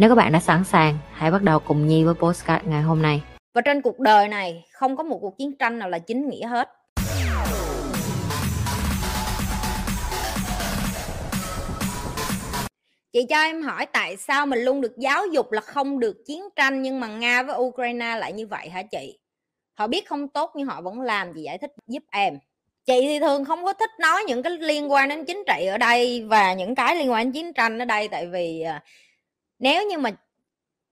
Nếu các bạn đã sẵn sàng, hãy bắt đầu cùng Nhi với postcard ngày hôm nay. Và trên cuộc đời này không có một cuộc chiến tranh nào là chính nghĩa hết. Chị cho em hỏi tại sao mình luôn được giáo dục là không được chiến tranh nhưng mà Nga với Ukraine lại như vậy hả chị? Họ biết không tốt nhưng họ vẫn làm chị giải thích giúp em. Chị thì thường không có thích nói những cái liên quan đến chính trị ở đây và những cái liên quan đến chiến tranh ở đây tại vì à, nếu như mà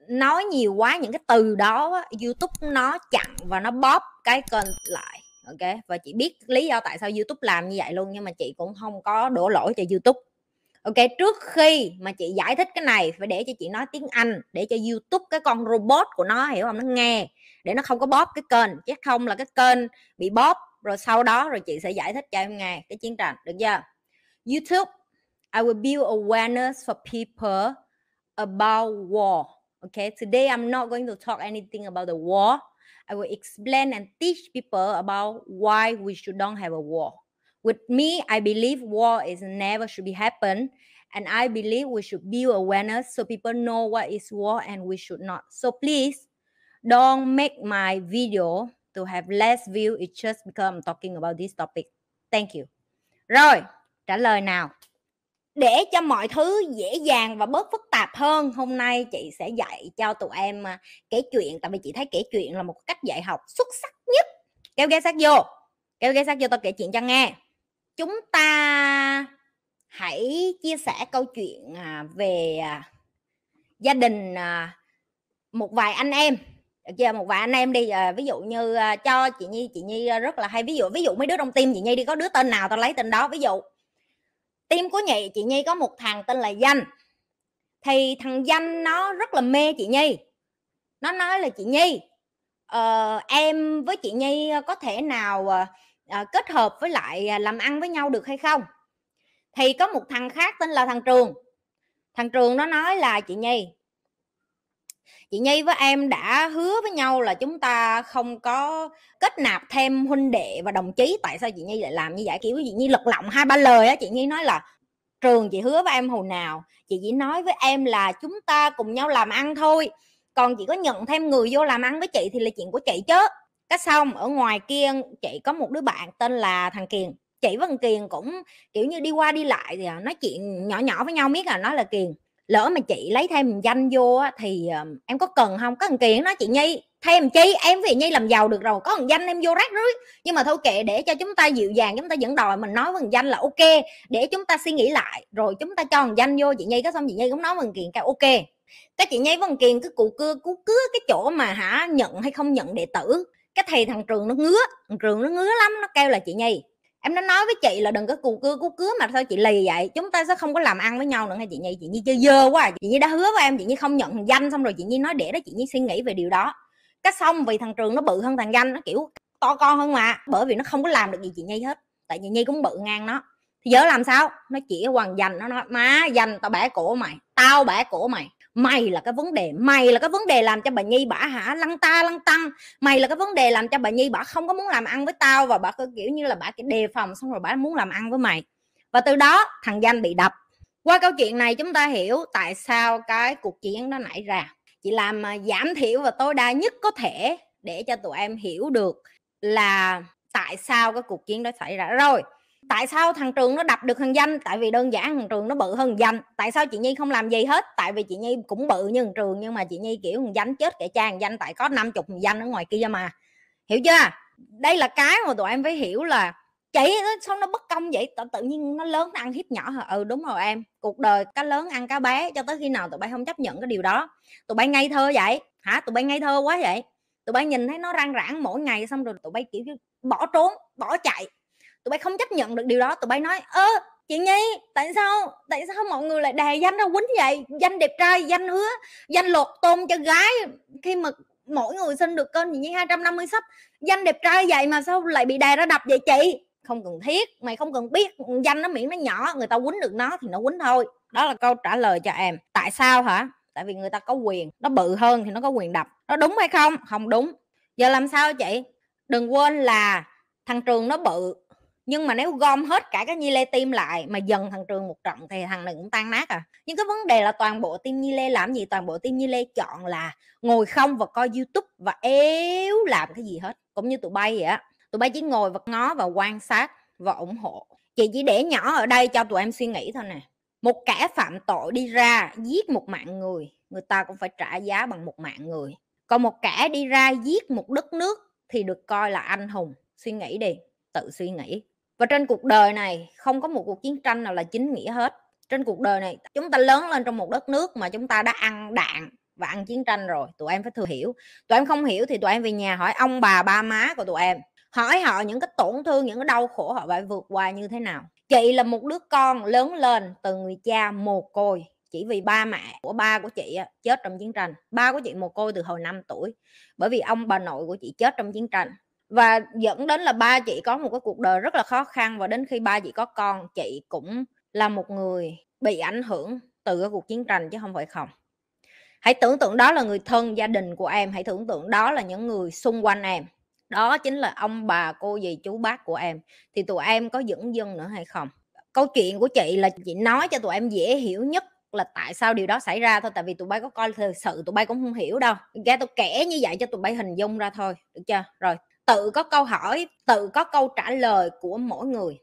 nói nhiều quá những cái từ đó YouTube nó chặn và nó bóp cái kênh lại, ok? Và chị biết lý do tại sao YouTube làm như vậy luôn, nhưng mà chị cũng không có đổ lỗi cho YouTube. Ok, trước khi mà chị giải thích cái này, phải để cho chị nói tiếng Anh, để cho YouTube, cái con robot của nó, hiểu không? Nó nghe, để nó không có bóp cái kênh, chứ không là cái kênh bị bóp, rồi sau đó rồi chị sẽ giải thích cho em nghe cái chiến tranh, được chưa? YouTube, I will build awareness for people about war. Okay, today I'm not going to talk anything about the war. I will explain and teach people about why we should not have a war. With me, I believe war is never should be happen, and I believe we should build awareness so people know what is war and we should not. So please don't make my video to have less view. It's just because I'm talking about this topic. Thank you. Rồi, trả lời nào. Để cho mọi thứ dễ dàng và bớt phức tạp hơn. Hôm nay chị sẽ dạy cho tụi em à, kể chuyện, tại vì chị thấy kể chuyện là một cách dạy học xuất sắc nhất. Kéo ghé sát vô, kéo ghé sát vô tao kể chuyện cho nghe. Chúng ta hãy chia sẻ câu chuyện à, về à, gia đình một vài anh em. Được chưa? Một vài anh em đi ví dụ như cho chị nhi chị nhi rất là hay. Ví dụ ví dụ mấy đứa trong tim chị nhi đi, có đứa tên nào tao lấy tên đó. Ví dụ team của nhị chị nhi có một thằng tên là danh. Thì thằng danh nó rất là mê chị nhi. Nó nói là chị nhi uh, em với chị nhi ờ, có thể nào uh, kết hợp với lại làm ăn với nhau được hay không? Thì có một thằng khác tên là thằng trường. Thằng trường nó nói là chị nhi chị nhi với em đã hứa với nhau là chúng ta không có kết nạp thêm huynh đệ và đồng chí. Tại sao chị nhi lại làm như vậy? Kiểu chị nhi lật lọng hai ba lời á. Chị nhi nói là, trường chị hứa với em hồi nào, chị chỉ nói với em là chúng ta cùng nhau làm ăn thôi. Còn chị có nhận thêm người vô làm ăn với chị thì là chuyện của chị chứ. Cái xong, ở ngoài kia chị có một đứa bạn tên là thằng kiền. Chị với thằng kiền cũng kiểu như đi qua đi lại thì à, nói chuyện nhỏ nhỏ với nhau biết là nó là kiền lỡ mà chị lấy thêm danh vô á, thì ờ, em có cần không? Có thằng kiện nó chị nhi thêm chi? Em vì nhi làm giàu được rồi có thằng danh em vô rác rưới. Nhưng mà thôi kệ để cho chúng ta dịu dàng chúng ta vẫn đòi mình nói bằng thằng danh là ok để chúng ta suy nghĩ lại rồi chúng ta cho thằng danh vô chị nhi có xong chị nhi cũng nói bằng thằng cái ok. Cái chị nhi với thằng kiện cứ cụ cưa cú cứa cái chỗ mà hả nhận hay không nhận đệ tử. Cái thầy thằng trường nó ngứa thằng trường nó ngứa lắm nó kêu là chị nhi em đã nói với chị là đừng có cù cưa, cú cứa mà sao chị lì vậy. Chúng ta sẽ không có làm ăn với nhau nữa, hay chị nhi? Chị nhi chơi dơ quá à. chị nhi đã hứa với em, chị nhi không nhận danh, xong rồi chị nhi nói để đó, chị nhi suy nghĩ về điều đó. Cái xong vì thằng trường nó bự hơn thằng danh, nó kiểu to con hơn mà, bởi vì nó không có làm được gì chị nhi hết. Tại chị nhi cũng bự ngang nó. Thì giờ làm sao? Nó chỉ hoàng dành nó nói, má dành tao bẻ cổ mày, tao bẻ cổ mày mày là cái vấn đề, mày là cái vấn đề làm cho bà nhi bả hả? Lăng ta, lăng tăng. Mày là cái vấn đề làm cho bà nhi bả không có muốn làm ăn với tao và bả kiểu như là, bả đề phòng xong rồi bả muốn làm ăn với mày. Và từ đó, thằng danh bị đập. Qua câu chuyện này chúng ta hiểu tại sao cái cuộc chiến nó nảy ra. Chị làm à, giảm thiểu và tối đa nhất có thể để cho tụi em hiểu được là tại sao cái cuộc chiến đó xảy ra. Rồi tại sao thằng trường nó đập được thằng danh? Tại vì đơn giản thằng trường nó bự hơn danh. Tại sao chị nhi không làm gì hết? Tại vì chị nhi cũng bự như thằng trường nhưng mà chị nhi kiểu thằng danh chết kẻ cha thằng danh tại có năm chục thằng danh ở ngoài kia mà. Hiểu chưa? Đây là cái mà tụi em phải hiểu là chị sao nó bất công vậy? Tự, tự nhiên nó lớn nó ăn hiếp nhỏ hả? Ừ đúng rồi em. Cuộc đời cá lớn ăn cá bé cho tới khi nào tụi bay không chấp nhận cái điều đó. Tụi bay ngây thơ vậy? Hả? Tụi bay ngây thơ quá vậy? Tụi bay nhìn thấy nó răng rãng mỗi ngày xong rồi tụi bay kiểu bỏ trốn bỏ chạy tụi bay không chấp nhận được điều đó. Tụi bay nói, ơ, chị nhi, tại sao tại sao mọi người lại đè danh ra quýnh vậy? Danh đẹp trai, danh hứa, danh lột tôn cho gái. Khi mà mỗi người xin được kênh chị nhi 250 sắp, danh đẹp trai vậy mà sao lại bị đè ra đập vậy chị? Không cần thiết, mày không cần biết. Danh nó miệng nó nhỏ, người ta quýnh được nó thì nó quýnh thôi. Đó là câu trả lời cho em. Tại sao hả? Tại vì người ta có quyền. Nó bự hơn thì nó có quyền đập. Nó đúng hay không? Không đúng. Giờ làm sao chị? Đừng quên là thằng trường nó bự nhưng mà nếu gom hết cả cái nhi lê tim lại mà dần thằng trường một trận thì thằng này cũng tan nát à. Nhưng cái vấn đề là toàn bộ tim nhi lê làm gì? Toàn bộ tim nhi lê chọn là ngồi không và coi youtube và éo làm cái gì hết, cũng như tụi bay vậy á. Tụi bay chỉ ngồi và ngó và quan sát và ủng hộ. Chị chỉ để nhỏ ở đây cho tụi em suy nghĩ thôi nè. Một kẻ phạm tội đi ra giết một mạng người người ta cũng phải trả giá bằng một mạng người. Còn một kẻ đi ra giết một đất nước thì được coi là anh hùng. Suy nghĩ đi, tự suy nghĩ và trên cuộc đời này, không có một cuộc chiến tranh nào là chính nghĩa hết. Trên cuộc đời này, chúng ta lớn lên trong một đất nước mà chúng ta đã ăn đạn và ăn chiến tranh rồi, tụi em phải thừa hiểu. Tụi em không hiểu thì tụi em về nhà hỏi ông bà, ba má của tụi em, hỏi họ những cái tổn thương, những cái đau khổ họ phải vượt qua như thế nào. Chị là một đứa con lớn lên từ người cha mồ côi, chỉ vì ba mẹ của ba của chị chết trong chiến tranh. Ba của chị mồ côi từ hồi 5 tuổi, bởi vì ông bà nội của chị chết trong chiến tranh và dẫn đến là ba chị có một cái cuộc đời rất là khó khăn, và đến khi ba chị có con, chị cũng là một người bị ảnh hưởng từ cái cuộc chiến tranh chứ không phải không. Hãy tưởng tượng đó là người thân gia đình của em, hãy tưởng tượng đó là những người xung quanh em. Đó chính là ông bà, cô dì, chú bác của em. Thì tụi em có dẫn dân nữa hay không? Câu chuyện của chị là chị nói cho tụi em dễ hiểu nhất là tại sao điều đó xảy ra thôi, tại vì tụi bay có coi thời sự tụi bay cũng không hiểu đâu. Ra tôi kể như vậy cho tụi bay hình dung ra thôi, được chưa? Rồi tự có câu hỏi, tự có câu trả lời của mỗi người.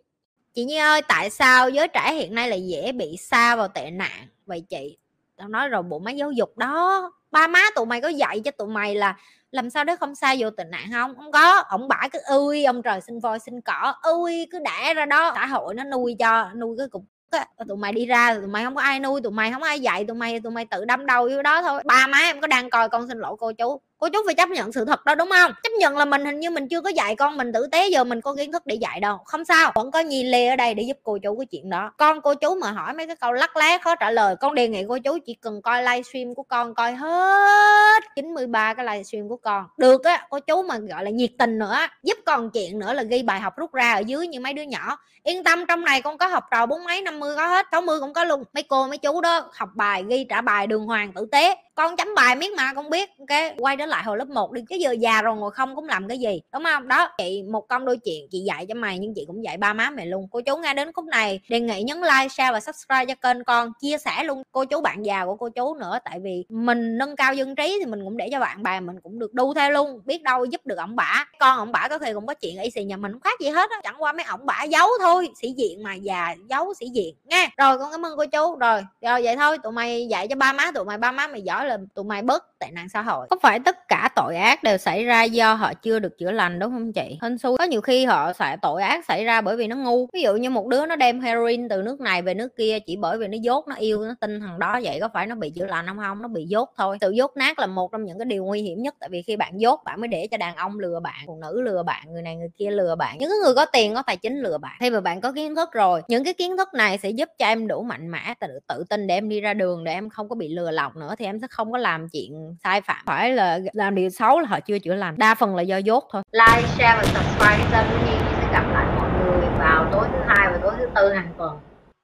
Chị Nhi ơi, tại sao giới trẻ hiện nay lại dễ bị xa vào tệ nạn? Vậy chị, tao nói rồi, bộ máy giáo dục đó, ba má tụi mày có dạy cho tụi mày là làm sao để không xa vô tệ nạn không? Không có, ông bả cứ ui ông trời sinh voi sinh cỏ ui cứ đẻ ra đó. Xã hội nó nuôi cho, nuôi cái cục á, tụi mày đi ra tụi mày không có ai nuôi, tụi mày không có ai dạy, tụi mày tụi mày tự đâm đầu vô đó thôi. Ba má em có đang coi con xin lỗi cô chú? Cô chú phải chấp nhận sự thật đó, đúng không? Chấp nhận là mình hình như mình chưa có dạy con mình tử tế, giờ mình có kiến thức để dạy đâu. Không sao, vẫn có nhi lê ở đây để giúp cô chú cái chuyện đó. Con cô chú mà hỏi mấy cái câu lắc lá khó trả lời. Con đề nghị cô chú chỉ cần coi livestream của con coi hết 93 cái livestream của con. Được á, cô chú mà gọi là nhiệt tình nữa, giúp con chuyện nữa là ghi bài học rút ra ở dưới như mấy đứa nhỏ. Yên tâm, trong này con có học trò bốn mấy, năm mươi có hết, sáu mươi cũng có luôn. Mấy cô, mấy chú đó học bài, ghi trả bài đường hoàng tử tế con chấm bài miết mà con biết ok quay trở lại hồi lớp 1 đi, chứ giờ già rồi ngồi không cũng làm cái gì, đúng không? Đó, chị một công đôi chuyện, chị dạy cho mày nhưng chị cũng dạy ba má mày luôn. Cô chú nghe đến khúc này, đề nghị nhấn like, share và subscribe cho kênh con, chia sẻ luôn cô chú bạn già của cô chú nữa. Tại vì mình nâng cao dân trí thì mình cũng để cho bạn bè mình cũng được đu theo luôn, biết đâu giúp được ổng bả con ổng bả có thể cũng có chuyện y xì nhà mình không khác gì hết á, chẳng qua mấy ổng bả giấu thôi, sĩ diện mà già giấu sĩ diện, nghe. Rồi, con cảm ơn cô chú. Rồi rồi vậy thôi, tụi mày dạy cho ba má, tụi mày, ba má mày giỏi là tụi mày bớt tệ nạn xã hội. Không phải tất cả tội ác đều xảy ra do họ chưa được chữa lành đúng không chị? Hên xui. Có nhiều khi họ sẽ tội ác xảy ra bởi vì nó ngu. Ví dụ như một đứa nó đem heroin từ nước này về nước kia chỉ bởi vì nó dốt nó yêu, nó tin thằng đó vậy, có phải nó bị chữa lành không? Không, nó bị dốt thôi. Tự dốt nát là một trong những cái điều nguy hiểm nhất, tại vì khi bạn dốt, bạn mới để cho đàn ông lừa bạn, phụ nữ lừa bạn, người này người kia lừa bạn. Những người có tiền, có tài chính lừa bạn. Khi mà bạn có kiến thức rồi, những cái kiến thức này sẽ giúp cho em đủ mạnh mẽ tự tự tin để em đi ra đường, để em không có bị lừa lọc nữa, thì em sẽ không có làm chuyện sai phạm. Phải là làm điều xấu là họ chưa chữa lành, đa phần là do dốt thôi. Like, share và subscribe kênh của Nhi. Sẽ gặp lại mọi người vào tối thứ hai và tối thứ tư hàng tuần.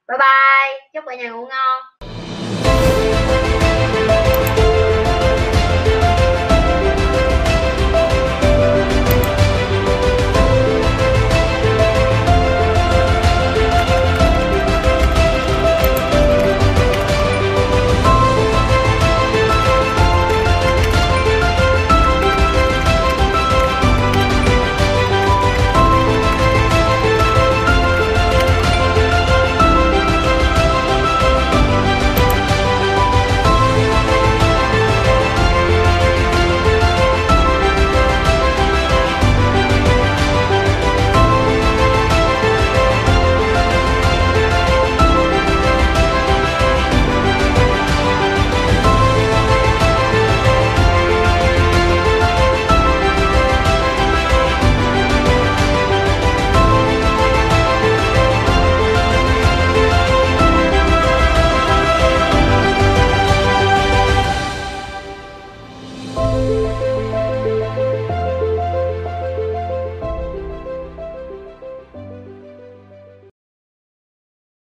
Bye bye. Chúc cả nhà ngủ ngon.